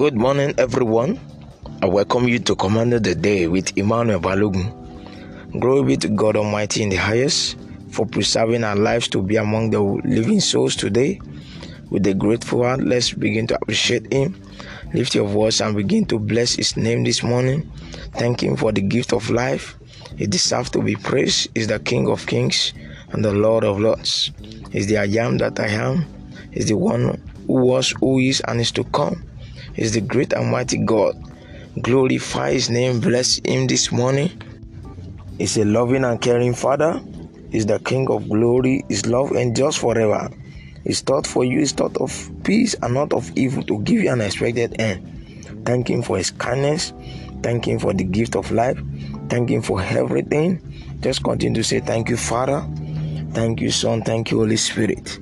Good morning, everyone. I welcome you to Command the Day with Emmanuel Balogun. Glory be to God Almighty in the highest for preserving our lives to be among the living souls today. With a grateful heart, let's begin to appreciate Him. Lift your voice and begin to bless His name this morning. Thank Him for the gift of life. He deserves to be praised. He's the King of kings and the Lord of lords. He's the I am that I am. He's the one who was, who is, and is to come is the great and mighty God. Glorify His name, bless Him this morning. He's a loving and caring Father. He's the King of glory. His love endures forever. His thought for you is thought of peace and not of evil to give you an expected end. Thank Him for His kindness. Thank Him for the gift of life. Thank Him for everything. Just continue to say, Thank you, Father. Thank you, Son. Thank you, Holy Spirit.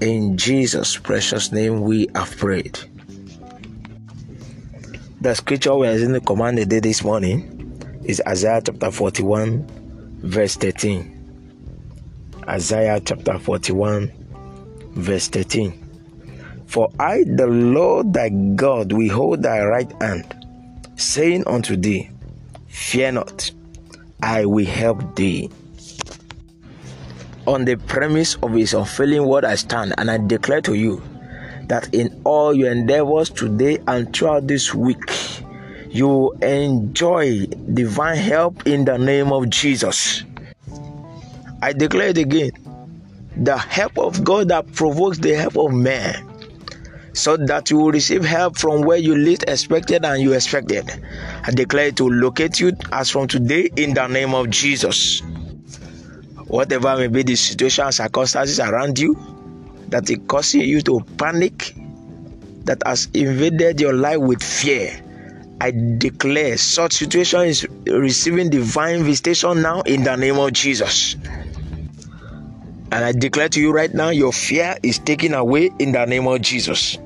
In Jesus' precious name, we have prayed. The scripture we are in the command day this morning is Isaiah chapter 41, verse 13. Isaiah chapter 41, verse 13. For I, the Lord thy God, will hold thy right hand, saying unto thee, Fear not, I will help thee. On the premise of his unfailing word, I stand and I declare to you that in all your endeavors today and throughout this week, you enjoy divine help in the name of Jesus. I declare it again the help of God that provokes the help of man, so that you will receive help from where you least expected and you expected. I declare it to locate you as from today in the name of Jesus. Whatever may be the situation and circumstances around you, that is causing you to panic, that has invaded your life with fear. I declare such situation is receiving divine visitation now in the name of Jesus. And I declare to you right now, your fear is taken away in the name of Jesus.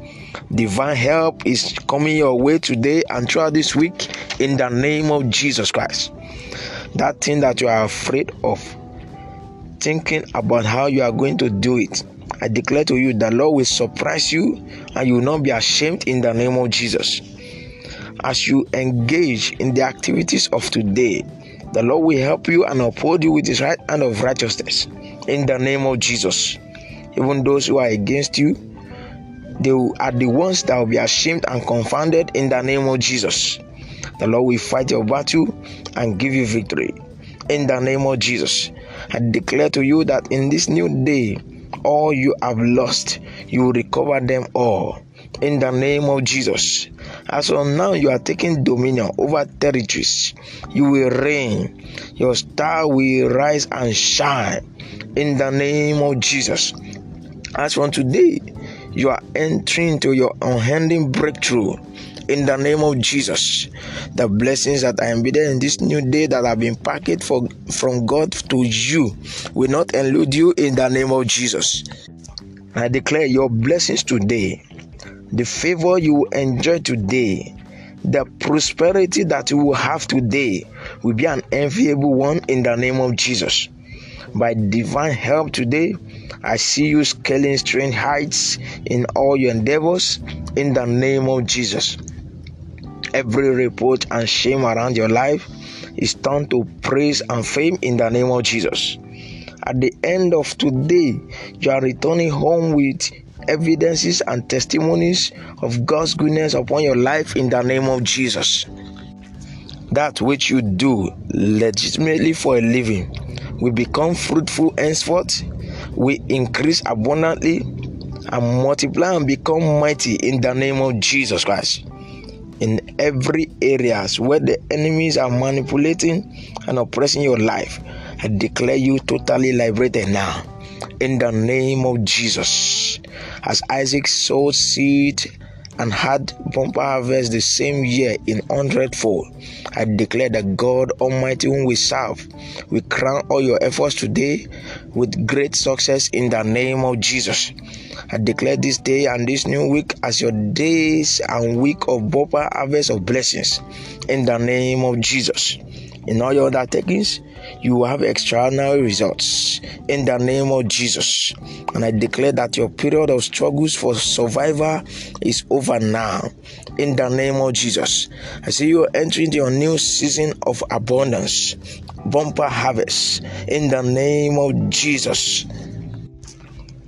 Divine help is coming your way today and throughout this week in the name of Jesus Christ. That thing that you are afraid of, thinking about how you are going to do it, I declare to you the Lord will surprise you and you will not be ashamed in the name of Jesus. As you engage in the activities of today, the Lord will help you and uphold you with his right hand of righteousness in the name of Jesus. Even those who are against you, they are the ones that will be ashamed and confounded in the name of Jesus. The Lord will fight your battle and give you victory in the name of Jesus. I declare to you that in this new day, all you have lost, you will recover them all in the name of Jesus. As of now, you are taking dominion over territories. You will reign. Your star will rise and shine in the name of Jesus. As from today, you are entering to your unending breakthrough in the name of Jesus. The blessings that are embedded in this new day that have been packaged for, from God to you will not elude you in the name of Jesus. I declare your blessings today, the favor you will enjoy today, the prosperity that you will have today will be an enviable one in the name of Jesus. By divine help today, I see you scaling strange heights in all your endeavors in the name of Jesus. Every reproach and shame around your life is turned to praise and fame in the name of Jesus. At the end of today, you are returning home with evidences and testimonies of God's goodness upon your life in the name of Jesus. That which you do legitimately for a living will become fruitful henceforth, will increase abundantly, and multiply and become mighty in the name of Jesus Christ. In every areas where the enemies are manipulating and oppressing your life, I declare you totally liberated now. In the name of Jesus. As Isaac sowed seed and had bumper harvest the same year in hundredfold. I declare that God Almighty, whom we serve, will crown all your efforts today with great success in the name of Jesus. I declare this day and this new week as your days and week of bumper harvest of blessings in the name of Jesus. In all your undertakings, you will have extraordinary results in the name of Jesus. And I declare that your period of struggles for survival is over now in the name of Jesus. I see you entering your new season of abundance, bumper harvest in the name of Jesus.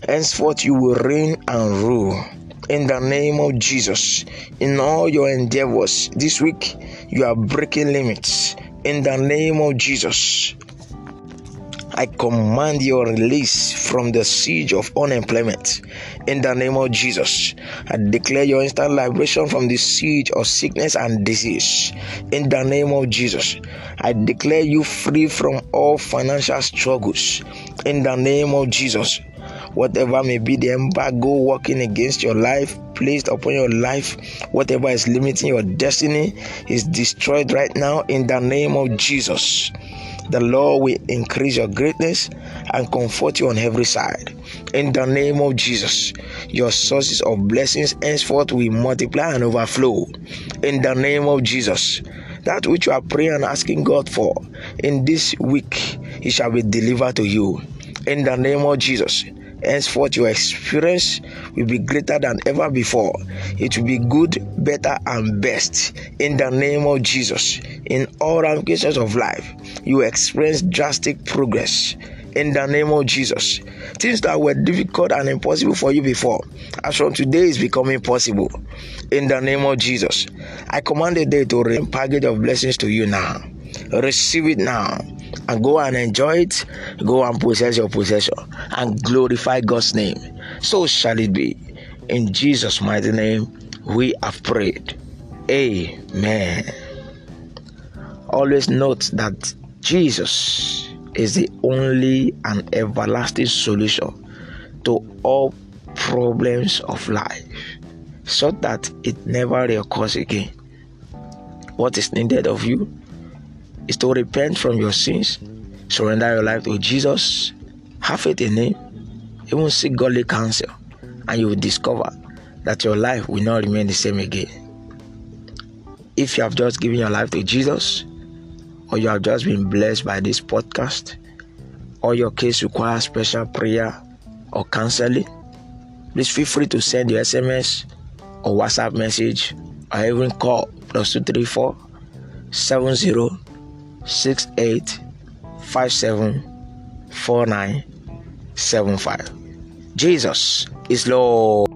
Henceforth, you will reign and rule in the name of Jesus. In all your endeavors this week, you are breaking limits in the name of Jesus. I command your release from the siege of unemployment in the name of Jesus. I declare your instant liberation from the siege of sickness and disease in the name of Jesus. I declare you free from all financial struggles in the name of Jesus. Whatever may be the embargo working against your life, placed upon your life, whatever is limiting your destiny, is destroyed right now in the name of Jesus. The Lord will increase your greatness and comfort you on every side. In the name of Jesus, your sources of blessings henceforth will multiply and overflow. In the name of Jesus, that which you are praying and asking God for in this week, it shall be delivered to you. In the name of Jesus, henceforth your experience will be greater than ever before. It will be good, better, and best in the name of Jesus. In all ramifications of life, you experience drastic progress in the name of Jesus. Things that were difficult and impossible for you before, as from today, is becoming possible in the name of Jesus. I command the day to rain a package of blessings to you now. Receive it now and go and enjoy it. Go and possess your possession and glorify God's name. So shall it be. In Jesus' mighty name, we have prayed. Amen. Always note that Jesus is the only and everlasting solution to all problems of life so that it never reoccurs again. What is needed of you is to repent from your sins, surrender your life to Jesus, have faith in Him, even seek godly counsel, and you will discover that your life will not remain the same again. If you have just given your life to Jesus, or you have just been blessed by this podcast, or your case requires special prayer or counseling, please feel free to send your SMS or WhatsApp message or even call plus 234 70 68 57 49 75. Jesus is Lord.